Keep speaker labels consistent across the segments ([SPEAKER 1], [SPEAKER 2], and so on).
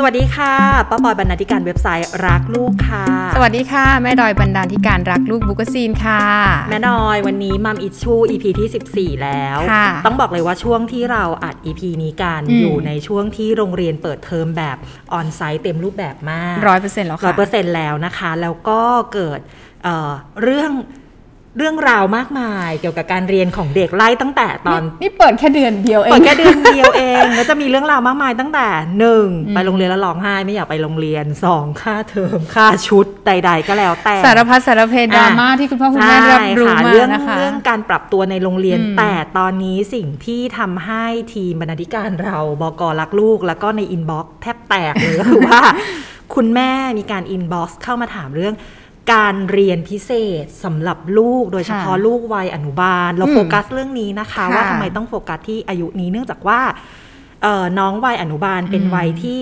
[SPEAKER 1] สวัสดีค่ะป้าบอยบรรณาธิการเว็บไซต์รักลูกค่ะ
[SPEAKER 2] สวัสดีค่ะ แม่ดอยบรรณาธิการรักลูก Bookazine ค่ะ
[SPEAKER 1] แม่ดอยวันนี้ Mom's Issue EP ที่ 14 แล้ว
[SPEAKER 2] ค่ะ
[SPEAKER 1] ต้องบอกเลยว่าช่วงที่เราอัด EP นี้กัน
[SPEAKER 2] อืม
[SPEAKER 1] อยู่ในช่วงที่โรงเรียนเปิดเทอมแบบออนไซต์เต็มรูปแบบมาก
[SPEAKER 2] ร้อยเปอร์เซ็นต์แล้วค่ะ
[SPEAKER 1] ร้อ
[SPEAKER 2] ค่ะ
[SPEAKER 1] ยเปอร์เซ็นต์แล้วนะคะ แล้วก็เกิดเอ่อเรื่อง เรื่องราวมากมายเกี่ยวกับการเรียนของเด็กไล่ตั้งแต่ตอน
[SPEAKER 2] นี่เปิดแค่เดือนเดียวเอง
[SPEAKER 1] เปิดแค่เดือนเดียวเองแล้วจะมีเรื่องราวมากมายตั้งแต่หนึ่ง
[SPEAKER 2] อืม
[SPEAKER 1] ไปโรงเรียนแล้วร้องไห้ไม่อยากไปโรงเรียนสองค่าเทอมค่าชุดใด ๆ ก็แล้วแต่
[SPEAKER 2] สารพัดสารเพดราม่าที่คุณพ่อคุณแม่รับรู้
[SPEAKER 1] ใช่ค่ะ
[SPEAKER 2] มา
[SPEAKER 1] เรื่อง
[SPEAKER 2] นะคะ
[SPEAKER 1] เรื่องการปรับตัวในโรงเรียน
[SPEAKER 2] อืม
[SPEAKER 1] แต่ตอนนี้สิ่งที่ทำให้ทีมบรรณาธิการเราบกรักลูก แล้วก็ใน inbox แทบแตกเลยก็คือว่า คุณแม่มีการ inbox เข้ามาถามเรื่อง การเรียนพิเศษสำหรับลูกโดยเฉพาะลูกวัยอนุบาล เรา
[SPEAKER 2] อืม
[SPEAKER 1] โฟกัสเรื่องนี้นะคะ
[SPEAKER 2] ค่ะ
[SPEAKER 1] ว่าทำไมต้องโฟกัสที่อายุนี้เนื่องจากว่าเอ่อน้องวัยอนุบาลเป็น
[SPEAKER 2] อืม
[SPEAKER 1] วัยที่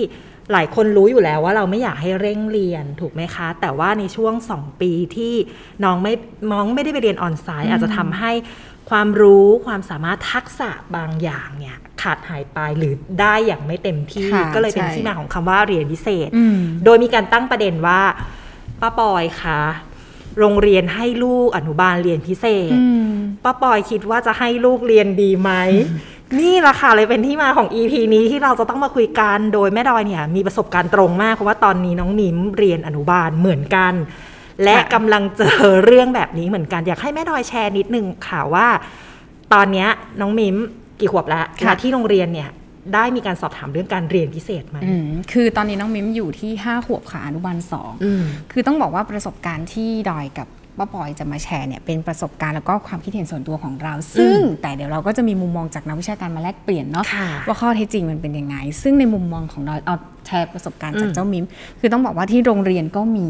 [SPEAKER 1] หลายคนรู้อยู่แล้วว่าเราไม่อยากให้เร่งเรียนถูกไหมคะ แต่ว่าในช่วงสองปีที่น้องไม่น้องไม่ได้ไปเรียนออนไซต์อาจจะทำให้ความรู้ความสามารถทักษะบางอย่างเนี่ยขาดหายไปหรือได้อย่างไม่เต็มที่
[SPEAKER 2] ค่ะ
[SPEAKER 1] ก็เลยเป็น
[SPEAKER 2] ใช่
[SPEAKER 1] ที่มาของคำว่าเรียนพิเศษ
[SPEAKER 2] อืม
[SPEAKER 1] โดยมีการตั้งประเด็นว่า ป้าปอยคะโรงเรียนให้ลูกอนุบาลเรียนพิเศษ
[SPEAKER 2] อืม
[SPEAKER 1] ป้าปอยคิดว่าจะให้ลูกเรียนดีไหม นี่แหละค่ะเลยเป็นที่มาของ EP นี้ที่เราจะต้องมาคุยกันโดยแม่ดอยเนี่ย มีประสบการณ์ตรงมากเพราะว่าตอนนี้น้องมิมเรียนอนุบาลเหมือนกัน และ
[SPEAKER 2] ค่ะ
[SPEAKER 1] กำลังเจอเรื่องแบบนี้เหมือนกัน อยากให้แม่ดอยแชร์นิดนึงค่ะว่า ตอนเนี้ยน้องมิมกี่ขวบแล้ว
[SPEAKER 2] ค่ะ
[SPEAKER 1] ณที่โรงเรียนเนี่ย ได้มีการสอบถามเรื่องการเรียนพิเศษไหม
[SPEAKER 2] อืมคือตอนนี้น้องมิมอยู่ที่ 5 ขวบค่ะอนุบาลสอง
[SPEAKER 1] อืม
[SPEAKER 2] คือต้องบอกว่าประสบการณ์ที่ดอยกับ ป้าปอยจะมาแชร์เนี่ยเป็นประสบการณ์แล้วก็ความคิดเห็นส่วนตัวของเรา ซึ่งแต่เดี๋ยวเราก็จะมีมุมมองจากนักวิชาการมาแลกเปลี่ยนเนาะ
[SPEAKER 1] ค่ะ
[SPEAKER 2] ว่าข้อเท็จจริงมันเป็นยังไง ซึ่งในมุมมองของดอยเอาแชร์ประสบการณ์จาก
[SPEAKER 1] อืม
[SPEAKER 2] เจ้ามิม คือต้องบอกว่าที่โรงเรียนก็มี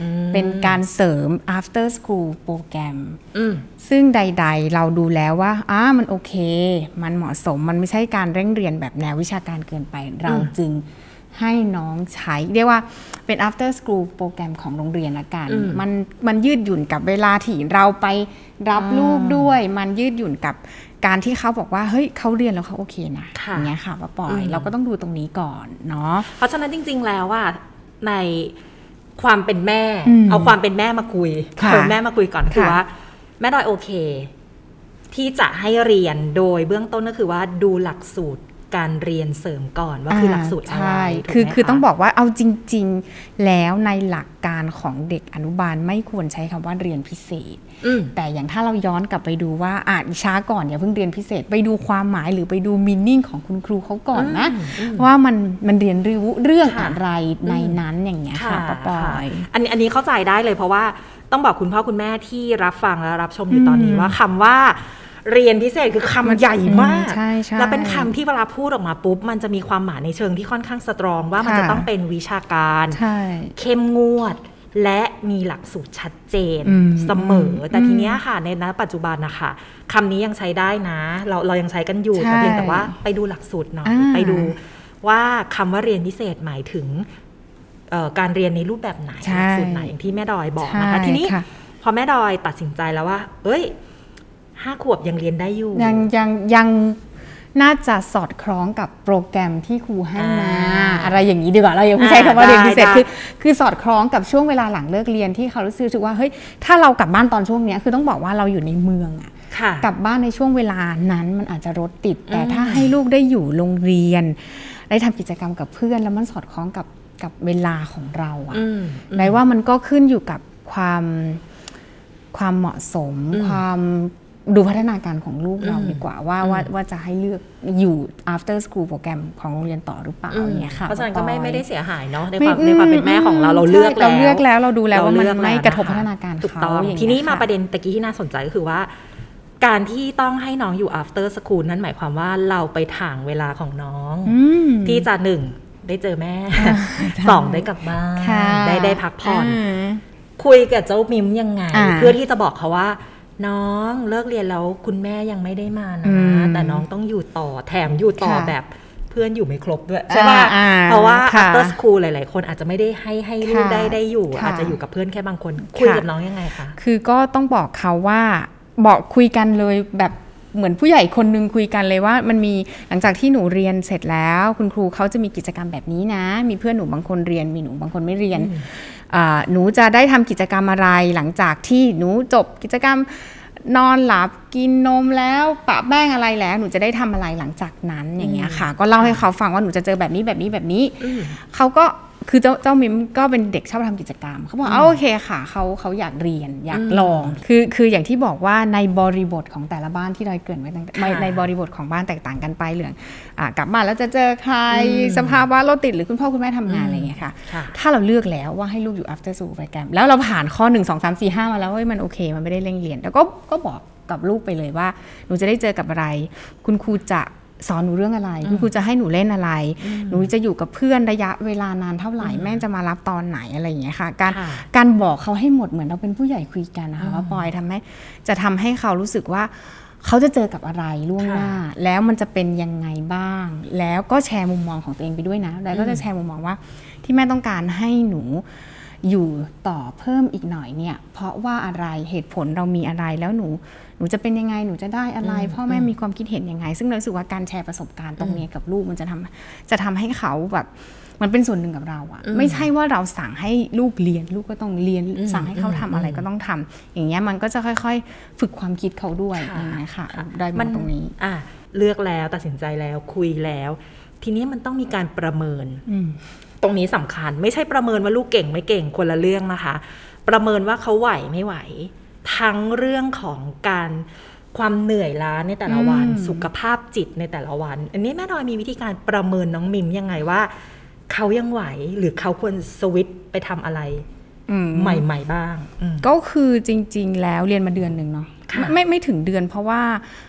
[SPEAKER 1] อืม
[SPEAKER 2] เป็นการเสริม after school โปรแกรม
[SPEAKER 1] อืม
[SPEAKER 2] ซึ่งใด ๆ เราดูแล้วว่าอ่ามันโอเค มันเหมาะสมมันไม่ใช่การเร่งเรียนแบบแนววิชาการเกินไปเราจึง ให้น้องใช้ เรียกว่าเป็น after school โปรแกรมของโรงเรียนละกัน
[SPEAKER 1] อืม
[SPEAKER 2] มันมันยืดหยุ่นกับเวลาที่เราไปรับลูกด้วย มันยืดหยุ่นกับการที่เขาบอกว่าเฮ้ยเขาเรียนแล้วเขาโอเคนะ
[SPEAKER 1] ค่ะ
[SPEAKER 2] อย่างเงี้ยค่ะป้าปอ
[SPEAKER 1] อื
[SPEAKER 2] ย
[SPEAKER 1] ม
[SPEAKER 2] เราก็ต้องดูตรงนี้ก่อนเนาะ
[SPEAKER 1] เพราะฉะนั้นจริง ๆ แล้วว่าในความเป็นแม่
[SPEAKER 2] อืม
[SPEAKER 1] เอาความเป็นแม่มาคุย
[SPEAKER 2] ค่ะ
[SPEAKER 1] เอาแม่มาคุยก่อนคือ
[SPEAKER 2] ค่ะ
[SPEAKER 1] ว่า แม่ดอยโอเค ที่จะให้เรียนโดยเบื้องต้นก็คือว่าดูหลักสูตร การเรียนเสริมก่อนว่าคือหลักสูตรอะไร
[SPEAKER 2] ใช่
[SPEAKER 1] ถูกไหม
[SPEAKER 2] คือคือ
[SPEAKER 1] คะ
[SPEAKER 2] ต้องบอกว่าเอาจริง ๆ แล้วในหลักการของเด็กอนุบาลไม่ควรใช้คำว่าเรียนพิเศษ
[SPEAKER 1] อืม
[SPEAKER 2] แต่อย่างถ้าเราย้อนกลับไปดูว่าอ่านช้าก่อนอย่าเพิ่งเรียนพิเศษ ไปดูความหมายหรือไปดูมินนิ่งของคุณครูเขาก่อนนะ
[SPEAKER 1] อืมอืม
[SPEAKER 2] ว่ามันมันเรียนรู้เรื่อง
[SPEAKER 1] ค่ะ
[SPEAKER 2] อะไรในนั้นอย่างเงี้ยค่ะป้าปอย
[SPEAKER 1] อันนี้อันนี้เข้าใจได้เลยเพราะว่าต้องบอกคุณพ่อคุณแม่ที่รับฟังและรับชมอยู่ตอนนี้
[SPEAKER 2] อืม
[SPEAKER 1] ว่าคำว่า เรียนพิเศษคือคำใหญ่มาก
[SPEAKER 2] อืมใช่ใช่
[SPEAKER 1] แล้วเป็นคำที่เวลาพูดออกมาปุ๊บ มันจะมีความหมายในเชิงที่ค่อนข้างสตรองว่ามัน
[SPEAKER 2] ค่ะ
[SPEAKER 1] จะต้องเป็นวิชาการ
[SPEAKER 2] ใช่
[SPEAKER 1] เข้มงวดและมีหลักสูตรชัดเจน
[SPEAKER 2] อืม
[SPEAKER 1] เสมอ แต่
[SPEAKER 2] อืม
[SPEAKER 1] ทีเนี้ยค่ะในณปัจจุบันนะคะคำนี้ยังใช้ได้นะ เราเรายังใช้กันอยู่
[SPEAKER 2] ใช่
[SPEAKER 1] แต่เพียงแต่ว่าไปดูหลักสูตรหน่อย
[SPEAKER 2] อ่า
[SPEAKER 1] ไปดูว่าคำว่าเรียนพิเศษหมายถึงเอ่อการเรียนในรูปแบบไหน
[SPEAKER 2] ใช่
[SPEAKER 1] หลักสูตรไหนอย่างที่แม่ดอยบอกนะคะ
[SPEAKER 2] ใช่
[SPEAKER 1] ทีนี้
[SPEAKER 2] ค่ะ
[SPEAKER 1] พอแม่ดอยตัดสินใจแล้วว่า เอ้ย ห้าขวบยังเรียนได้อยู่
[SPEAKER 2] ยังยังยังน่าจะสอดคล้องกับโปรแกรมที่ครูให้มา
[SPEAKER 1] อ่า
[SPEAKER 2] อะไรอย่างนี้ดีกว่าเราอย่าเพิ่ง
[SPEAKER 1] อ่า
[SPEAKER 2] ใช้คำว่าเรียนพิเศษ
[SPEAKER 1] ได้
[SPEAKER 2] คือคือสอดคล้องกับช่วงเวลาหลังเลิกเรียนที่เขารู้สึกว่าเฮ้ยถ้าเรากลับบ้านตอนช่วงเนี้ยคือต้องบอกว่าเราอยู่ในเมืองอะ
[SPEAKER 1] ค่ะ
[SPEAKER 2] กลับบ้านในช่วงเวลานั้นมันอาจจะรถติด แต่
[SPEAKER 1] อืม
[SPEAKER 2] ถ้าให้ลูกได้อยู่โรงเรียน ได้ทำกิจกรรมกับเพื่อน แล้วมันสอดคล้องกับกับเวลาของเราอะ
[SPEAKER 1] อืม
[SPEAKER 2] ในว่ามันก็ขึ้นอยู่กับความความเหมาะสม
[SPEAKER 1] อืม
[SPEAKER 2] ความ ดูพัฒนาการของลูกเรา
[SPEAKER 1] อืม
[SPEAKER 2] ดีกว่าว่า
[SPEAKER 1] อืม
[SPEAKER 2] ว่าว่าจะให้เลือกอยู่ after school โปรแกรมของโรงเรียนต่อหรือเปล่า
[SPEAKER 1] อืม
[SPEAKER 2] อย่างเงี้ยค่ะ
[SPEAKER 1] เพราะฉะนั้นก็ไม่
[SPEAKER 2] ปอย
[SPEAKER 1] ไม่ได้เสียหายเนาะใน
[SPEAKER 2] ไม่
[SPEAKER 1] ความในความเป็นแม่ของเราเราเลือก
[SPEAKER 2] ใช่
[SPEAKER 1] แล้ว
[SPEAKER 2] เราเลือกแล้วเราดูแล้วว่ามัน
[SPEAKER 1] เลือก
[SPEAKER 2] ไม่
[SPEAKER 1] แล้ว
[SPEAKER 2] กระทบ
[SPEAKER 1] ค
[SPEAKER 2] พัฒนาการ
[SPEAKER 1] ถูก
[SPEAKER 2] เขา
[SPEAKER 1] ต้อง
[SPEAKER 2] อย่างเงี้ย
[SPEAKER 1] ทีนี้มา
[SPEAKER 2] ค่
[SPEAKER 1] ประเด็นตะกี้ที่น่าสนใจก็คือว่า การที่ต้องให้น้องอยู่ after school นั่นหมายความว่าเราไปถ่างเวลาของน้อง
[SPEAKER 2] อืม
[SPEAKER 1] ที่จะหนึ่งได้เจอแม่สองได้กลับบ้าน
[SPEAKER 2] ค่ะ
[SPEAKER 1] ได้ได้พักผ่อนาคุยกับเจ้ามิมยังไง
[SPEAKER 2] อ่า
[SPEAKER 1] เพื่อที่จะบอกเขาว่า น้องเลิกเรียนแล้วคุณแม่ยังไม่ได้มานะ
[SPEAKER 2] อืม
[SPEAKER 1] แต่น้องต้องอยู่ต่อแถมอยู่ต่อ
[SPEAKER 2] ค่ะ
[SPEAKER 1] แบบเพื่อนอยู่ไม่ครบด้วยใช่ป่ะ
[SPEAKER 2] อ่า
[SPEAKER 1] เพราะว่า
[SPEAKER 2] ค่ะ
[SPEAKER 1] after school หลาย ๆ คนอาจจะไม่ได้ให้ให้ลูก
[SPEAKER 2] ค่ะ
[SPEAKER 1] ได้ได้อยู่
[SPEAKER 2] ค่ะ
[SPEAKER 1] อาจจะอยู่กับเพื่อนแค่บางคน คุย
[SPEAKER 2] ค่ะ
[SPEAKER 1] กับน้องยังไงคะ
[SPEAKER 2] คือก็ต้องบอกเขาว่าบอกคุยกันเลยแบบเหมือนผู้ใหญ่คนนึงคุยกันเลยว่ามันมีหลังจากที่หนูเรียนเสร็จแล้ว คุณครูเขาจะมีกิจกรรมแบบนี้นะ มีเพื่อนหนูบางคนเรียน มีหนูบางคนไม่เรียนอ่า หนูจะได้ทำกิจกรรมอะไรหลังจากที่หนูจบกิจกรรมนอนหลับกินนมแล้วปะแป้งอะไรแล้วหนูจะได้ทำอะไรหลังจากนั้นอย่างเงี้ยค่ะ ก็เล่าให้เขาฟังว่าหนูจะเจอแบบนี้แบบนี้แบบนี้เขาก็ คือเจ้าเจ้ามิมก็เป็นเด็กชอบทำกิจกรรมเขาบอกเอาโอเคค่ะเขาเขาอยากเรียนอยากลอง คือคืออย่างที่บอกว่าในบริบทของแต่ละบ้านที่เราเกรินไว้ตั้งแต่
[SPEAKER 1] ค่ะ
[SPEAKER 2] ในบริบทของบ้านแตกต่างกันไปเหลืองอ่ากลับบ้านแล้วจะเจอใครสภาพว่ารถติดหรือคุณพ่อคุณแม่ทำงานอะไรอย่างเงี้ยค่ะ
[SPEAKER 1] ค่ะ
[SPEAKER 2] ถ้าเราเลือกแล้วว่าให้ลูกอยู่ after school program แล้วเราผ่านข้อ 1 2 3 4 5 มาแล้วเฮ้ยมันโอเค มันไม่ได้เร่งเรียน แล้วก็ก็บอกกับลูกไปเลยว่าหนูจะได้เจอกับอะไร คุณครูจะ สอนหนูเรื่องอะไรคุณครูจะให้หนูเล่นอะไร หนูจะอยู่กับเพื่อนระยะเวลานานเท่าไหร่แม่จะมารับตอนไหนอะไรอย่างเงี้ยค่ะ การ
[SPEAKER 1] ค่ะ
[SPEAKER 2] การบอกเขาให้หมดเหมือนเราเป็นผู้ใหญ่คุยกันนะคะว่าปอยทำให้จะทำให้เขารู้สึกว่าเขาจะเจอกับอะไรล่วงหน้า แล้วมันจะเป็นยังไงบ้าง แล้วก็แชร์มุมมองของตัวเองไปด้วยนะ แล้วก็จะแชร์มุมมองว่าที่แม่ต้องการให้หนู อยู่ต่อเพิ่มอีกหน่อยเนี่ย เพราะว่าอะไรเหตุผลเรามีอะไรแล้วหนู หนูจะเป็นยังไงหนูจะได้อะไรพ่อแม่มีความคิดเห็นยังไง ซึ่งเรารู้สึกว่าการแชร์ประสบการณ์ตรงเนี้ยกับลูกมันจะทำจะทำให้เขาแบบมันเป็นส่วนหนึ่งกับเราอะไม่ใช่ว่าเราสั่งให้ลูกเรียน ลูกก็ต้องเรียนสั่งให้เขาทำอะไรก็ต้องทำอย่างเงี้ยมันก็จะค่อย ๆ ฝึกความคิดเขาด้วยอย่างเงี้ยค่ะได้มาตรงนี้
[SPEAKER 1] อะเลือกแล้วตัดสินใจแล้วคุยแล้ว ทีนี้มันต้องมีการประเมิน
[SPEAKER 2] อืม
[SPEAKER 1] ตรงนี้สำคัญ ไม่ใช่ประเมินว่าลูกเก่งไม่เก่งคนละเรื่องนะคะ ประเมินว่าเขาไหวไม่ไหว ทั้งเรื่องของการความเหนื่อยล้าในแต่ละวัน
[SPEAKER 2] อืม
[SPEAKER 1] สุขภาพจิตในแต่ละวัน อันนี้แม่น้อยมีวิธีการประเมินน้องมิมยังไงว่าเขายังไหวหรือเขาควรสวิตช์ไปทำอะไร
[SPEAKER 2] อืม
[SPEAKER 1] ใหม่ ๆ บ้างอืม
[SPEAKER 2] ก็คือจริง ๆ แล้วเรียนมาเดือนหนึ่งเนาะ
[SPEAKER 1] ค่ะ
[SPEAKER 2] ไม่ไม่ไม่ถึงเดือน เพราะว่า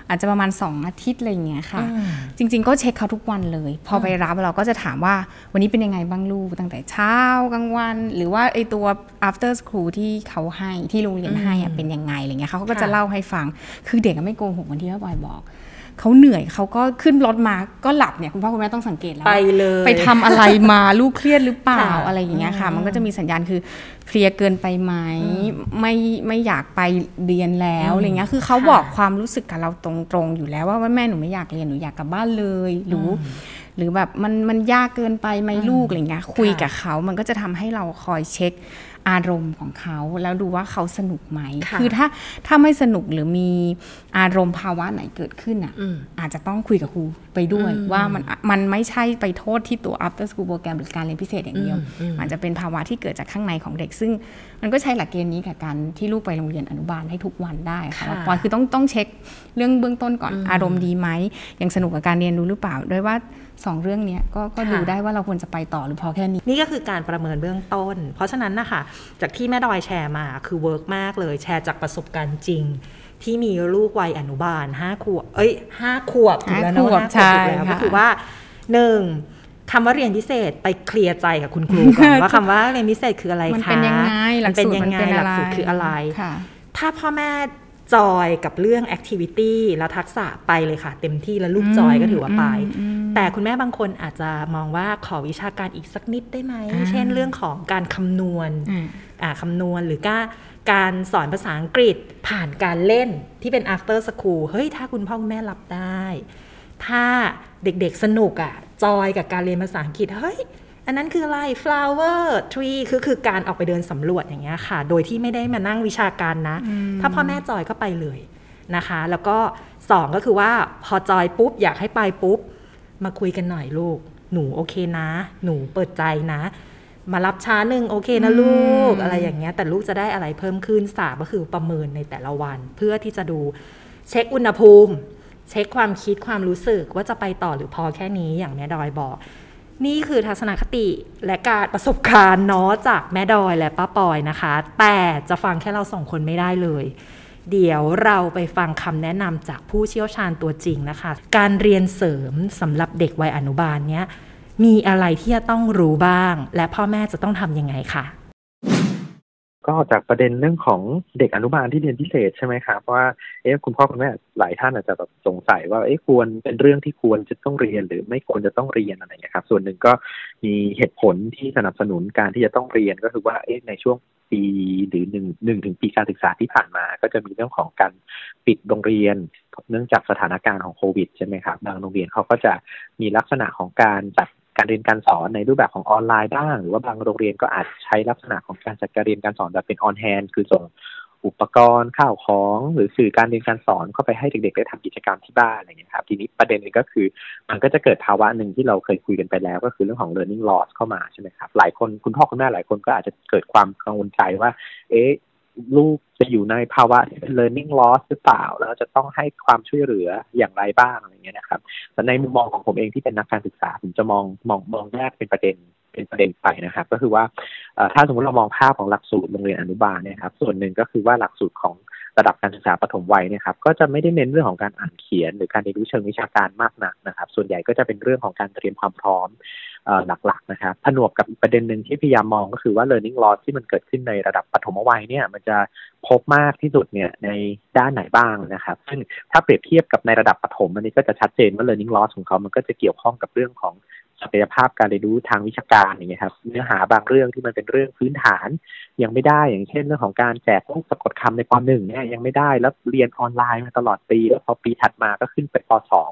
[SPEAKER 2] อาจจะประมาณ 2 อาทิตย์อะไรอย่างเงี้ยค่ะ
[SPEAKER 1] อืม
[SPEAKER 2] จริง ๆ ก็เช็คเขาทุกวันเลย พอไปรับเราก็จะถามว่าวันนี้เป็นยังไงบ้างลูกตั้งแต่เช้ากลางวัน หรือว่าไอตัว after school ที่เขาให้ที่โรงเรียนให้อะเป็นยังไงอะไรเงี้ยเขาก็จะ
[SPEAKER 1] ค่ะ
[SPEAKER 2] เล่าให้ฟังคือเด็กอะไม่โกหกเหมือนที่พ่อบอยบอก เขาเหนื่อยเขาก็ขึ้นรถมาก็หลับเนี่ยคุณพ่อคุณแม่ต้องสังเกตแล้ว
[SPEAKER 1] ไปเลย
[SPEAKER 2] ไปทำอะไรมาลูกเครียดหรือเปล่า
[SPEAKER 1] ค่ะ
[SPEAKER 2] อะไรอย่างเงี้ยค่ะ
[SPEAKER 1] อืม
[SPEAKER 2] มันก็จะมีสัญญาณคือเพลียเกินไปไหมไม่ไม่อยากไปเรียนแล้ว
[SPEAKER 1] อืม
[SPEAKER 2] อะไรเงี้ยคือเขา
[SPEAKER 1] ค่ะ
[SPEAKER 2] บอกความรู้สึกกับเราตรงๆอยู่แล้วว่าว่าแม่หนูไม่อยากเรียนหนูอยากกลับบ้านเลยหรืออหรือแบบมันมันยากเกินไปไหมลูกอะไรเงี้ยคุยกับเขามันก็จะทำให้เราคอยเช็ค อารมณ์ของเขาแล้วดูว่าเขาสนุกไหม
[SPEAKER 1] ค่ะ
[SPEAKER 2] อถ้าถ้าไม่สนุกหรือมีอารมณ์ภาวะไหนเกิดขึ้นอะ
[SPEAKER 1] อืม
[SPEAKER 2] อาจจะต้องคุยกับครูไปด้วย
[SPEAKER 1] อืม
[SPEAKER 2] ว่ามันมันไม่ใช่ไปโทษที่ตัว after school program หรือการเรียนพิเศษอย่างเดียว
[SPEAKER 1] อืมอืม
[SPEAKER 2] มันจะเป็นภาวะที่เกิดจากข้างในของเด็ก ซึ่งมันก็ใช้หลักเกณฑ์นี้กับการที่ลูกไปโรงเรียนอนุบาลให้ทุกวันได้ค่ะ
[SPEAKER 1] ค่ะ
[SPEAKER 2] แล้วปอยคือต้องต้องเช็คเรื่องเบื้องต้นก่อน
[SPEAKER 1] อืม
[SPEAKER 2] อารมณ์ดีไหมยังสนุกกับการเรียนรู้หรือเปล่าด้วยว่าสองเรื่องเนี้ยก็ก็
[SPEAKER 1] ค่ะ
[SPEAKER 2] ดูได้ว่าเราควรจะไปต่อหรือพอแค่นี้
[SPEAKER 1] นี่ก็คือการประเมินเบื้องต้น เพราะฉะนั้นนะคะจากที่แม่ดอยแชร์มาคือ work มากเลยแชร์จากประสบการณ์จริง ที่มีลูกวัยอนุบาลห้าขวบเอ้ยห้าขวบถูกแล้วนะ
[SPEAKER 2] ห้าขวบ
[SPEAKER 1] ห้า
[SPEAKER 2] ใช่
[SPEAKER 1] ถูกแล้ว
[SPEAKER 2] ค่ะ
[SPEAKER 1] ก็คือว่าหนึ่งคำว่าเรียนพิเศษไปเคลียร์ใจกับคุณครูก่อนว่าคำว่าเรียนพิเศษคืออะไร
[SPEAKER 2] มัน
[SPEAKER 1] คะ
[SPEAKER 2] เป็นยังไงหลั
[SPEAKER 1] มั
[SPEAKER 2] ก
[SPEAKER 1] นเป็นยังไงมัน
[SPEAKER 2] เป็นอะ
[SPEAKER 1] ลักสูตรคืออะไร
[SPEAKER 2] ค่ะ
[SPEAKER 1] ถ้าพ่อแม่ จอยกับเรื่องแอคทิวิตี้แล้วทักษะไปเลยค่ะ เต็มที่แล้วลูกจอยก็ถือว่าไป แต่คุณแม่บางคนอาจจะมองว่าขอวิชาการอีกสักนิดได้ไหม
[SPEAKER 2] อ่า
[SPEAKER 1] เช่นเรื่องของการคำนวณ
[SPEAKER 2] อืม
[SPEAKER 1] อ่าคำนวณหรือการการสอนภาษาอังกฤษผ่านการเล่นที่เป็น after school เฮ้ย ถ้าคุณพ่อคุณแม่รับได้ ถ้าเด็กๆสนุกอะ่ะ จอยกับการเรียนภาษาอังกฤษเฮ้ย อันนั้นคืออะไร flower tree คือคือการออกไปเดินสำรวจอย่างเงี้ยค่ะ โดยที่ไม่ได้มานั่งวิชาการนะ ถ้าพ่อแม่จอยก็ไปเลยนะคะ แล้วก็สองก็คือว่าพอจอยปุ๊บอยากให้ไปปุ๊บ มาคุยกันหน่อยลูก หนูโอเคนะ หนูเปิดใจนะ มารับช้าหนึ่งโอเคนะลูก
[SPEAKER 2] อืม
[SPEAKER 1] อะไรอย่างเงี้ย แต่ลูกจะได้อะไรเพิ่มขึ้นสามก็คือประเมินในแต่ละวัน เพื่อที่จะดูเช็คอุณหภูมิ เช็คความคิดความรู้สึกว่าจะไปต่อหรือพอแค่นี้อย่างแม่ดอยบอก นี่คือทัศนคติและการประสบการณ์เนาะจากแม่ดอยและป้าปอยนะคะ แต่จะฟังแค่เราสองคนไม่ได้เลย เดี๋ยวเราไปฟังคำแนะนำจากผู้เชี่ยวชาญตัวจริงนะคะ การเรียนเสริมสำหรับเด็กวัยอนุบาลเนี้ยมีอะไรที่จะต้องรู้บ้าง และพ่อแม่จะต้องทำยังไงคะ
[SPEAKER 3] ก็จากประเด็นเรื่องของเด็กอนุบาลที่เรียนพิเศษใช่ไหมครับว่าเอ๊ะคุณพ่อคุณแม่หลายท่านอาจจะแบบสงสัยว่าเอ๊ะควรเป็นเรื่องที่ควรจะต้องเรียนหรือไม่ควรจะต้องเรียนอะไรอย่างเงี้ยครับ ส่วนหนึ่งก็มีเหตุผลที่สนับสนุนการที่จะต้องเรียนก็คือว่าเอ๊ะในช่วงปีหรือหนึ่งหนึ่งถึงปีการศึกษาที่ผ่านมา ก็จะมีเรื่องของการปิดโรงเรียน เนื่องจากสถานการณ์ของโควิดใช่ไหมครับบางโรงเรียนเขาก็จะมีลักษณะของการจัด การเรียนการสอนในรูปแบบของออนไลน์บ้าง หรือว่าบางโรงเรียนก็อาจใช้ลักษณะของการจัดการเรียนการสอนแบบเป็นออนแฮนคือส่งอุปกรณ์ข้าวของ หรือสื่อการเรียนการสอนเข้าไปให้เด็กๆได้ทำกิจกรรมที่บ้านอะไรเงี้ยครับ ทีนี้ประเด็นนึงก็คือ มันก็จะเกิดภาวะหนึ่งที่เราเคยคุยกันไปแล้ว ก็คือเรื่องของ learning loss เข้ามาใช่ไหมครับ หลายคนคุณพ่อคุณแม่หลายคนก็อาจจะเกิดความกังวลใจว่า เอ๊ะ ลูกจะอยู่ในภาวะที่เป็น learning loss หรือเปล่า แล้วจะต้องให้ความช่วยเหลืออย่างไรบ้างอะไรเงี้ยนะครับแต่ในมุมมองของผมเองที่เป็นนักการศึกษา ผมจะมองมองมองแยกเป็นประเด็นเป็นประเด็นไปนะครับก็คือว่าถ้าสมมติเรามองภาพของหลักสูตรโรงเรียนอนุบาลเนี่ยครับส่วนหนึ่งก็คือว่าหลักสูตรของ ระดับการศึกษาปฐมวัยเนี่ยครับก็จะไม่ได้เน้นเรื่องของการอ่านเขียน หรือการเรียนรู้เชิงวิชาการมากนักนะครับ ส่วนใหญ่ก็จะเป็นเรื่องของการเตรียมความพร้อมหลักๆนะครับผนวกกับประเด็นหนึ่งที่พยายามมองก็คือว่า learning loss ที่มันเกิดขึ้นในระดับปฐมวัยเนี่ยมันจะพบมากที่สุดเนี่ยในด้านไหนบ้างนะครับซึ่งถ้าเปรียบเทียบกับในระดับปฐมอันนี้ก็จะชัดเจนว่า learning loss ของเขามันก็จะเกี่ยวข้องกับเรื่องของ ศักยภาพการเรียนรู้ทางวิชาการอย่างเงี้ยครับ เนื้อหาบางเรื่องที่มันเป็นเรื่องพื้นฐาน ยังไม่ได้อย่างเช่นเรื่องของการแจกพวกสะกดคำในปหนึ่งเนี่ยยังไม่ได้แล้วเรียนออนไลน์มาตลอดปี แล้วพอปีถัดมาก็ขึ้นไปปสอง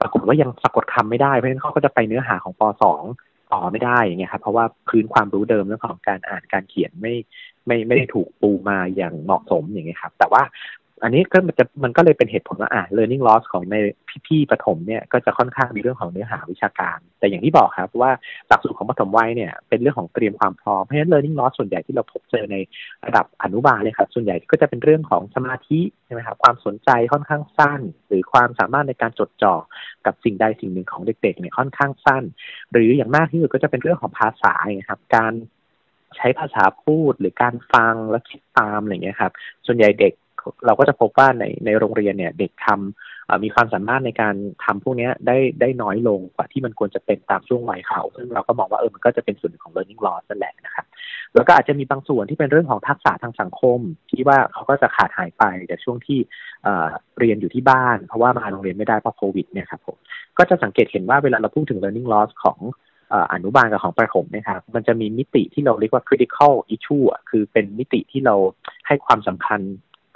[SPEAKER 3] ปรากฏว่ายังสะกดคำไม่ได้เพราะฉะนั้นเขาก็จะไปเนื้อหาของปสองต่อไม่ได้อย่างเงี้ยครับเพราะว่าพื้นความรู้เดิมเรื่องของการอ่านการเขียนไม่ไม่ไม่ได้ถูกปูมาอย่างเหมาะสมอย่างเงี้ยครับ แต่ว่า อันนี้ก็มันจะมันก็เลยเป็นเหตุผลว่าอ่า learning loss ของในพี่ๆประถมเนี่ยก็จะค่อนข้างมีเรื่องของเนื้อหาวิชาการ แต่อย่างที่บอกครับว่าหลักสูตรของประถมวัยเนี่ยเป็นเรื่องของเตรียมความพร้อมเพราะฉะนั้น learning loss ส่วนใหญ่ที่เราพบเจอในระดับอนุบาลเลยครับส่วนใหญ่ก็จะเป็นเรื่องของสมาธิใช่ไหมครับความสนใจค่อนข้างสั้น หรือความสามารถในการจดจ่อกับสิ่งใดสิ่งหนึ่งของเด็กๆเนี่ยค่อนข้างสั้น หรืออย่างมากที่สุดก็จะเป็นเรื่องของภาษาครับการใช้ภาษาพูดหรือการฟังและคิดตามอะไรเงี้ยครับ ส่วนใหญ่เด็ก เราก็จะพบว่าในในโรงเรียนเนี่ยเด็กทำมีความสามารถในการทำพวกนี้ได้ได้น้อยลงกว่าที่มันควรจะเป็นตามช่วงวัยเขา ซึ่งเราก็มองว่าเออมันก็จะเป็นส่วนของ learning loss นั่นแหละนะครับแล้วก็อาจจะมีบางส่วนที่เป็นเรื่องของทักษะทางสังคม ที่ว่าเขาก็จะขาดหายไปจากช่วงที่เรียนอยู่ที่บ้าน เพราะว่ามาโรงเรียนไม่ได้เพราะโควิดเนี่ยครับผมก็จะสังเกตเห็นว่าเวลาเราพูดถึง learning loss ของอนุบาลกับของประถมนะครับมันจะมีมิติที่เราเรียกว่า critical issue คือเป็นมิติที่เราให้ความสำคัญ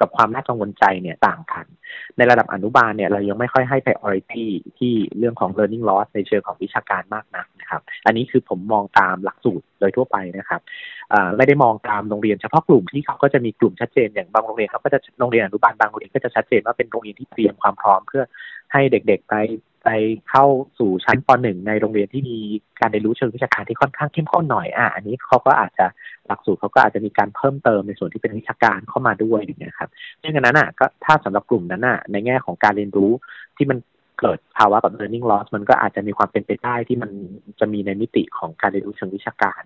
[SPEAKER 3] กับความน่ากังวลใจเนี่ยต่างกัน ในระดับอนุบาลเนี่ยเรายังไม่ค่อยให้ priority ที่เรื่องของ learning loss ในเชิงของวิชาการมากนักนะครับ อันนี้คือผมมองตามหลักสูตรโดยทั่วไปนะครับไม่ได้มองตามโรงเรียนเฉพาะกลุ่มที่เขาก็จะมีกลุ่มชัดเจนอย่างบางโรงเรียนเขาก็จะโรงเรียนอนุบาลบางโรงเรียนก็จะชัดเจนว่าเป็นโรงเรียนที่เตรียมความพร้อมเพื่อให้เด็กๆไป ไปเข้าสู่ชั้นป .1 ในโรงเรียนที่มีการเรียนรู้เชิงวิชาการที่ค่อนข้างเข้มข้นหน่อยอะอันนี้เขาก็อาจจะหลักสูตรเขาก็อาจจะมีการเพิ่มเติมในส่วนที่เป็นวิชาการเข้ามาด้วยอย่างเงี้ยครับดังนั้นอะก็ถ้าสำหรับกลุ่มนั้นอะในแง่ของการเรียนรู้ที่มันเกิดภาวะแบบ learning loss มันก็อาจจะมีความเป็นไปได้ที่มันจะมีในมิติของการเรียนรู้เชิงวิชาการ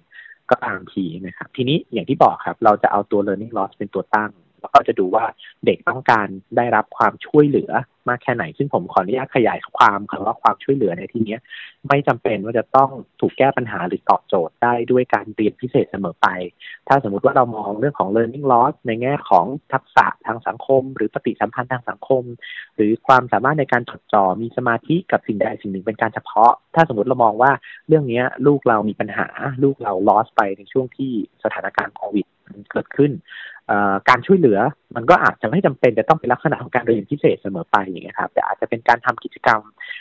[SPEAKER 3] ก็ตามทีนะครับทีนี้อย่างที่บอกครับ เราจะเอาตัว learning loss เป็นตัวตั้ง แล้วก็จะดูว่าเด็กต้องการได้รับความช่วยเหลือ มากแค่ไหน ซึ่งผมขออนุญาตขยายความคำว่าความช่วยเหลือในที่นี้ไม่จำเป็นว่าจะต้องถูกแก้ปัญหาหรือตอบโจทย์ได้ด้วยการเรียนพิเศษเสมอไป ถ้าสมมติว่าเรามองเรื่องของ learning loss ในแง่ของทักษะทางสังคม หรือปฏิสัมพันธ์ทางสังคม หรือความสามารถในการจดจ่อมีสมาธิกับสิ่งใดสิ่งหนึ่งเป็นการเฉพาะ ถ้าสมมติเรามองว่าเรื่องนี้ลูกเรามีปัญหา ลูกเรา loss ไปในช่วงที่สถานการณ์โควิดเกิดขึ้น การช่วยเหลือมันก็อาจจะไม่จำเป็นจะต้องเป็นลักษณะของการเรียนพิเศษเสมอไปอย่างเงี้ยครับแต่อาจจะเป็นการทำกิจกรรม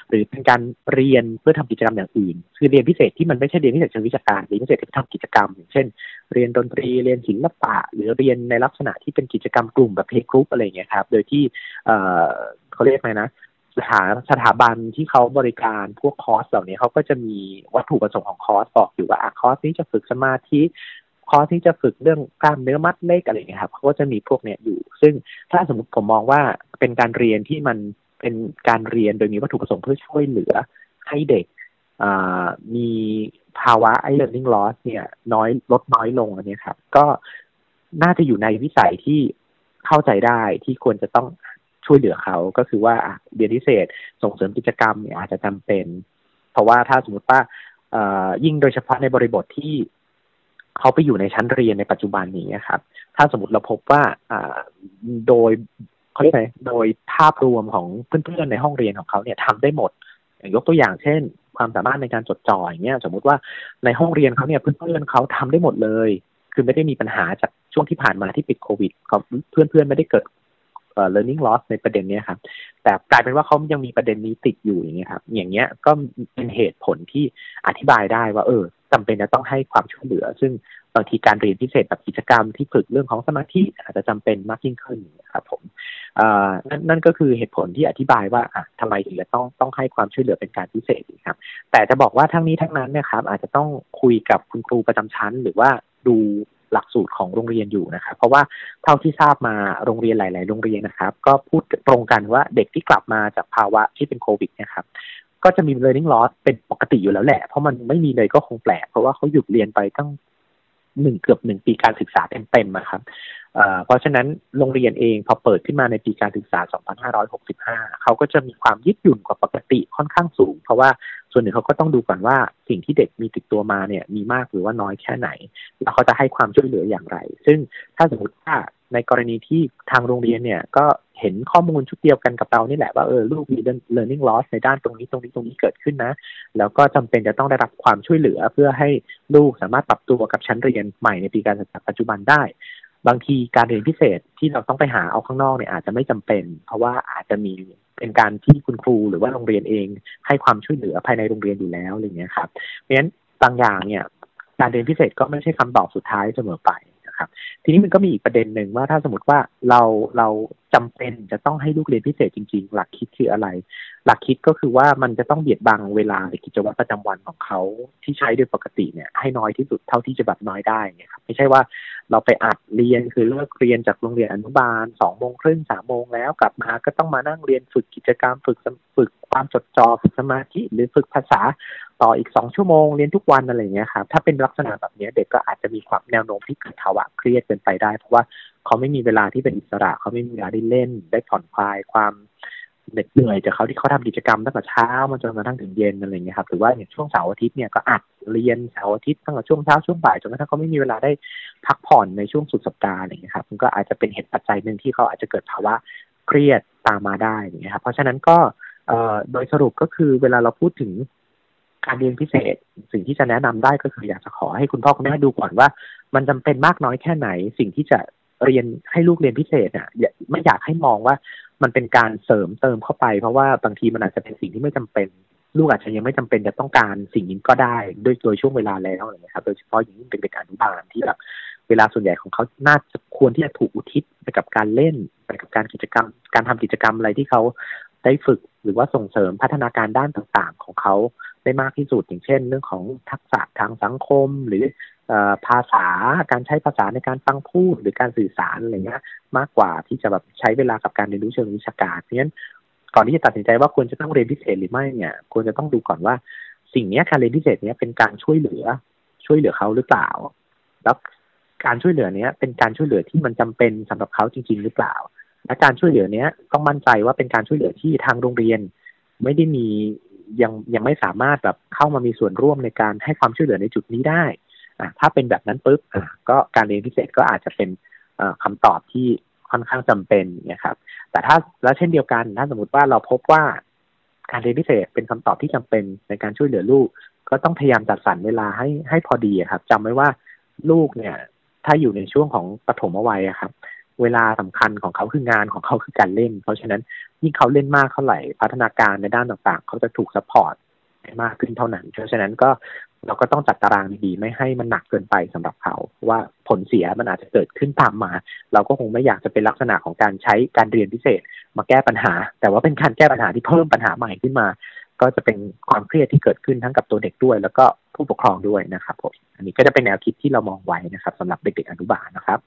[SPEAKER 3] หรือเป็นการเรียนเพื่อทำกิจกรรมอย่างอื่น คือเรียนพิเศษที่มันไม่ใช่เรียนพิเศษเชิงวิชาการเรียนพิเศษที่ทำกิจกรรม อย่างเช่น เรียนดนตรีเรียนศิลปะ หรือเรียนในลักษณะที่เป็นกิจกรรมกลุ่มแบบเพลกรุ๊ปอะไรเงี้ยครับโดยที่เขาเรียกไงนะสถานสถาบันที่เขาบริการพวกคอร์สเหล่านี้เขาก็จะมีวัตถุประสงค์ของคอร์สบอกอยู่ว่าคอร์สนี้จะฝึกสมาธิ คอร์สที่จะฝึกเรื่องกล้ามเนื้อมัดเล็กอะไรเงี้ยครับเขาก็จะมีพวกเนี้ยอยู่ ซึ่งถ้าสมมติผมมองว่าเป็นการเรียนที่มันเป็นการเรียนโดยมีวัตถุประสงค์เพื่อช่วยเหลือให้เด็กมีภาวะไอ้ learning loss เนี่ย น้อยลดน้อยลงอันนี้ครับ ก็น่าจะอยู่ในวิสัยที่เข้าใจได้ที่ควรจะต้องช่วยเหลือเขาก็คือว่าเรียนพิเศษส่งเสริมกิจกรรมเนี่ยอาจจะจำเป็น เพราะว่าถ้าสมมติว่ายิ่งโดยเฉพาะในบริบทที่ เขาไปอยู่ในชั้นเรียนในปัจจุบันนี้ครับ ถ้าสมมติเราพบว่าโดยเขาเรียกไงโดยภาพรวมของเพื่อนๆในห้องเรียนของเขาเนี่ยทำได้หมดอย่างยกตัวอย่างเช่น ความสามารถในการจดจ่ออย่างเงี้ยสมมุติว่าในห้องเรียนเขาเนี่ยเพื่อนๆเขาทำได้หมดเลย คือไม่ได้มีปัญหาจากช่วงที่ผ่านมาที่ปิดโควิดเขาเพื่อนๆไม่ได้เกิดเอ่อ learning loss ในประเด็นเนี้ยครับ แต่กลายเป็นว่าเขายังมีประเด็นนี้ติดอยู่อย่างเงี้ยครับ อย่างเงี้ยก็เป็นเหตุผลที่อธิบายได้ว่า เออ จำเป็นจะต้องให้ความช่วยเหลือ ซึ่งบางทีการเรียนพิเศษแบบกิจกรรมที่ฝึกเรื่องของสมาธิอาจจะจำเป็นมากยิ่งขึ้นครับผมนั่นนั่นก็คือเหตุผลที่อธิบายว่าอะทำไมถึงจะต้องต้องให้ความช่วยเหลือเป็นการพิเศษครับ แต่จะบอกว่าทั้งนี้ทั้งนั้นนี่ยครับ อาจจะต้องคุยกับคุณครูประจำชั้น หรือว่าดูหลักสูตรของโรงเรียนอยู่นะครับ เพราะว่าเท่าที่ทราบมาโรงเรียนหลาย ๆ โรงเรียนนะครับ ก็พูดตรงกันว่าเด็กที่กลับมาจากภาวะที่เป็นโควิดนะครับ ก็จะมี learning loss เป็นปกติอยู่แล้วแหละ เพราะมันไม่มีเลยก็คงแปลก เพราะว่าเขาหยุดเรียนไปตั้งหนึ่งเกือบหนึ่งปีการศึกษาเต็มๆนะครับ เพราะฉะนั้นโรงเรียนเองพอเปิดขึ้นมาในปีการศึกษา 2565 เขาก็จะมีความยืดหยุ่นกว่าปกติค่อนข้างสูง เพราะว่าส่วนหนึ่งเขาก็ต้องดูก่อนว่าสิ่งที่เด็กมีติดตัวมาเนี่ยมีมากหรือว่าน้อยแค่ไหน แล้วเขาจะให้ความช่วยเหลืออย่างไร ซึ่งถ้าสมมติว่าในกรณีที่ทางโรงเรียนเนี่ยก็เห็นข้อมูลชุดเดียวกันกับเรานี่แหละว่าเออลูกมี learning loss ในด้านตรงนี้ตรงนี้ตรงนี้เกิดขึ้นนะ แล้วก็จำเป็นจะต้องได้รับความช่วยเหลือ เพื่อให้ลูกสามารถปรับตัวกับชั้นเรียนใหม่ในปีการศึกษาปัจจุบันได้ บางทีการเรียนพิเศษที่เราต้องไปหาเอาข้างนอกเนี่ยอาจจะไม่จำเป็น เพราะว่าอาจจะมีเป็นการที่คุณครูหรือว่าโรงเรียนเอง ให้ความช่วยเหลือภายในโรงเรียนอยู่แล้วอะไรเงี้ยครับเพราะฉะนั้นบางอย่างเนี่ยการเรียนพิเศษก็ไม่ใช่คำตอบสุดท้ายเสมอไปนะครับ ทีนี้มันก็มีอีกประเด็นหนึ่งว่าถ้าสมมติว่าเราเราจำเป็นจะต้องให้ลูกเรียนพิเศษจริง ๆ หลักคิดคืออะไร หลักคิดก็คือว่ามันจะต้องเบียดบังเวลาในกิจวัตรประจำวันของเขาที่ใช้โดยปกติเนี่ยให้น้อยที่สุดเท่าที่จะแบบน้อยได้เนี่ยครับไม่ใช่ว่า เราไปอัดเรียนคือเลิกเรียนจากโรงเรียนอนุบาลสองโมงครึ่งสามโมงแล้วกลับมาก็ต้องมานั่งเรียนฝึกกิจกรรมฝึกฝึกความจดจ่อฝึกสมาธิหรือฝึกภาษาต่ออีกสองชั่วโมงเรียนทุกวันอะไรเงี้ยครับถ้าเป็นลักษณะแบบนี้เด็กก็อาจจะมีความแนวโน้มที่เกิดภาวะเครียดเป็นไปได้ เพราะว่าเขาไม่มีเวลาที่เป็นอิสระ เขาไม่มีเวลาได้เล่นได้ผ่อนคลายความ เหน็ดเหนื่อยจากเขาที่เขาทำกิจกรรมตั้งแต่เช้ามาจนกระทั่งถึงเย็นอะไรเงี้ยครับหรือว่าอย่างช่วงเสาร์อาทิตย์เนี่ยก็อัดเรียนเสาร์อาทิตย์ตั้งแต่ช่วงเช้าช่วงบ่ายจนกระทั่งเขาไม่มีเวลาได้พักผ่อนในช่วงสุดสัปดาห์อะไรเงี้ยครับมันก็อาจจะเป็นเหตุปัจจัยหนึ่งที่เขาอาจจะเกิดภาวะเครียดตามมาได้อย่างเงี้ยครับเพราะฉะนั้นก็โดยสรุปก็คือเวลาเราพูดถึงการเรียนพิเศษ สิ่งที่จะแนะนำได้ก็คืออยากจะขอให้คุณพ่อคุณแม่ดูก่อนว่า มันจำเป็นมากน้อยแค่ไหน สิ่งที่จะเรียนให้ลูกเรียนพิเศษเนี่ยไม่อยากให้มองว่า มันเป็นการเสริมเติมเข้าไป เพราะว่าบางทีมันอาจจะเป็นสิ่งที่ไม่จำเป็น ลูกอาจจะยังไม่จำเป็นจะต้องการสิ่งนี้ก็ได้ด้วยโดยช่วงเวลาแล้วอะไรเงี้ยครับ โดยเฉพาะอย่างยิ่งเป็นเด็กอนุบาลที่แบบเวลาส่วนใหญ่ของเขาน่าจะควรที่จะถูกอุทิศไปกับการเล่นไปกับการกิจกรรม การทำกิจกรรมอะไรที่เขาได้ฝึกหรือว่าส่งเสริมพัฒนาการด้านต่างๆ ของเขาได้มากที่สุดอย่างเช่น เรื่องของทักษะทางสังคม หรือ ภาษาการใช้ภาษาในการฟังพูดหรือการสื่อสารอะไรเงี้ยมากกว่าที่จะแบบใช้เวลากับการเรียนรู้เชิงวิชาการเพราะฉะนั้นก่อนที่จะตัดสินใจว่าควรจะต้องเรียนพิเศษหรือไม่เนี่ยควรจะต้องดูก่อนว่า สิ่งนี้การเรียนพิเศษเนี้ยเป็นการช่วยเหลือช่วยเหลือเขาหรือเปล่า แล้วการช่วยเหลือเนี้ยเป็นการช่วยเหลือที่มันจำเป็นสำหรับเขาจริง ๆ หรือเปล่า และการช่วยเหลือเนี้ยต้องมั่นใจว่าเป็นการช่วยเหลือที่ทางโรงเรียน ไม่ได้มียังยังไม่สามารถแบบเข้ามามีส่วนร่วมในการให้ความช่วยเหลือในจุดนี้ได้ ถ้าเป็นแบบนั้นปุ๊บอ่าก็การเรียนพิเศษก็อาจจะเป็นคำตอบที่ค่อนข้างจำเป็นเนี่ยครับ แต่ถ้าแล้วเช่นเดียวกันถ้าสมมติว่าเราพบว่าการเรียนพิเศษเป็นคำตอบที่จำเป็นในการช่วยเหลือลูก ก็ต้องพยายามจัดสรรเวลาให้ให้พอดีครับจำไว้ว่าลูกเนี่ย ถ้าอยู่ในช่วงของปฐมวัยครับ เวลาสำคัญของเขาคืองานของเขาคือการเล่น เพราะฉะนั้นยิ่งเขาเล่นมากเท่าไหร่พัฒนาการในด้านต่างๆ เขาจะถูก support มากขึ้นเท่านั้น เพราะฉะนั้นก็เราก็ต้องจัดตารางดีๆไม่ให้มันหนักเกินไปสำหรับเขา ว่าผลเสียมันอาจจะเกิดขึ้นตามมา เราก็คงไม่อยากจะเป็นลักษณะของการใช้การเรียนพิเศษ มาแก้ปัญหา แต่ว่าเป็นการแก้ปัญหาที่เพิ่มปัญหาใหม่ขึ้นมา ก็จะเป็นความเครียดที่เกิดขึ้นทั้งกับตัวเด็กด้วย แล้วก็ผู้ปกครองด้วยนะครับผมอันนี้ก็จะเป็นแนวคิดที่เรามองไว้นะครับสำหรับเด็กๆอนุบาลนะครับ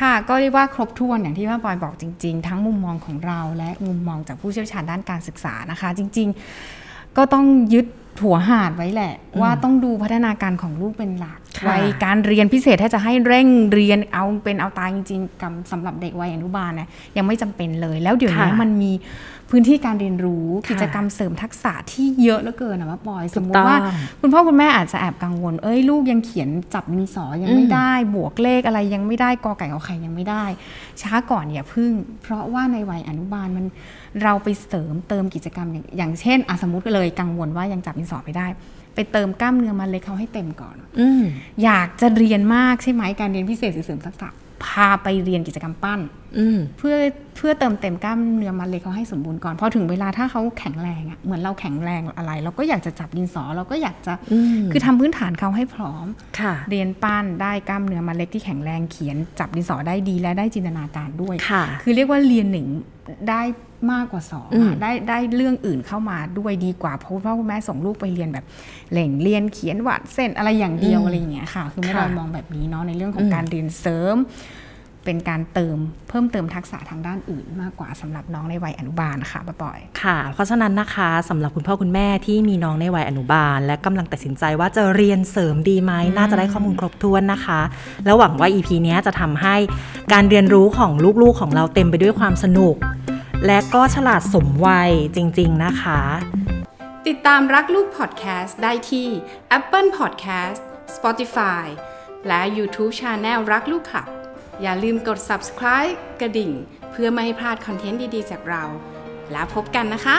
[SPEAKER 2] ค่ะก็เรียกว่าครบถ้วนอย่างที่ว่าปอยบอกจริง ๆ ทั้งมุมมองของเราและมุมมองจากผู้เชี่ยวชาญด้านการศึกษานะคะ จริง ๆ ก็ต้องยึด หัวหาดไว้แหละ ว่าต้องดูพัฒนาการของลูกเป็นหลักวัยการเรียนพิเศษถ้าจะให้เร่งเรียนเอาเป็นเอาตายจริงๆกับสำหรับเด็กวัยอนุบาลนะยังไม่จำเป็นเลย แล้วเดี๋ยวนี้มันมีพื้นที่การเรียนรู้กิจกรรมเสริมทักษะที่เยอะเหลือเกินนะว่าปอยสมมติว่า คุณพ่อคุณแม่อาจจะแอบกังวล เอ้ยลูกยังเขียนจับมีสอยังไม่ได้ บวกเลขอะไรยังไม่ได้กอไก่ขอไข่ยังไม่ได้ ช้าก่อนอย่าพึ่ง เพราะว่าในวัยอนุบาลมันเราไปเสริมเติมกิจกรรมอย่างอย่างเช่นอสมมติเลยกังวลว่ายังจับมีสอไม่ได้ ไปเติมกล้ามเนื้อมันเล็กเขาให้เต็มก่อน
[SPEAKER 1] อ
[SPEAKER 2] อยากจะเรียนมากใช่ไหมการเรียนพิเศษเสริมทักษะพาไปเรียนกิจกรรมปั้น
[SPEAKER 1] อืม
[SPEAKER 2] เพื่อเพื่อเติมเต็มกล้ามเนื้อมัดเล็กเขาให้สมบูรณ์ก่อนพอถึงเวลาถ้าเขาแข็งแรงอะเหมือนเราแข็งแรงอะไร เราก็อยากจะจับดินสอเราก็อยากจะ
[SPEAKER 1] อืม
[SPEAKER 2] คือทำพื้นฐานเขาให้พร้อม
[SPEAKER 1] ค่ะ
[SPEAKER 2] เรียนปั้นได้กล้ามเนื้อมัดเล็กที่แข็งแรงเขียนจับดินสอได้ดีและได้จินตนาการด้วย
[SPEAKER 1] ค่ะ
[SPEAKER 2] คือเรียกว่าเรียนหนึ่งได้ มากกว่าสอง
[SPEAKER 1] อืม
[SPEAKER 2] อะได้ได้เรื่องอื่นเข้ามาด้วยดีกว่าเพราะว่าคุณแม่ส่งลูกไปเรียนแบบเหล่งเรียนเขียนวาดเส้นอะไรอย่างเดียวอะไรอย่างเงี้ยค่ะ คือไม่
[SPEAKER 1] ค่ะ
[SPEAKER 2] เรามองแบบนี้เนาะในเรื่องของ
[SPEAKER 1] อืม
[SPEAKER 2] การเรียนเสริม เป็นการเติมเพิ่มเติมทักษะทางด้านอื่นมากกว่าสำหรับน้องในวัยอนุบาลค่ะป้าปอย
[SPEAKER 1] ค่ะ เพราะฉะนั้นนะคะสำหรับคุณพ่อคุณแม่ที่มีน้องในวัยอนุบาล และกำลังตัดสินใจว่าจะเรียนเสริมดีไหมน่าจะได้ข้อมูลครบถ้วนนะคะ แล้วหวังว่า EP เนี้ยจะทำให้การเรียนรู้ของลูกๆของเราเต็มไปด้วยความสนุก และก็ฉลาดสมวัยจริง ๆ นะคะ
[SPEAKER 2] ติดตามรักลูกพอดแคสต์ได้ที่ Apple Podcast Spotify และ YouTube Channel รักลูกค่ะอย่าลืมกด subscribe กระดิ่ง เพื่อไม่ให้พลาดคอนเทนต์ดี ๆ จากเรา แล้วพบกันนะคะ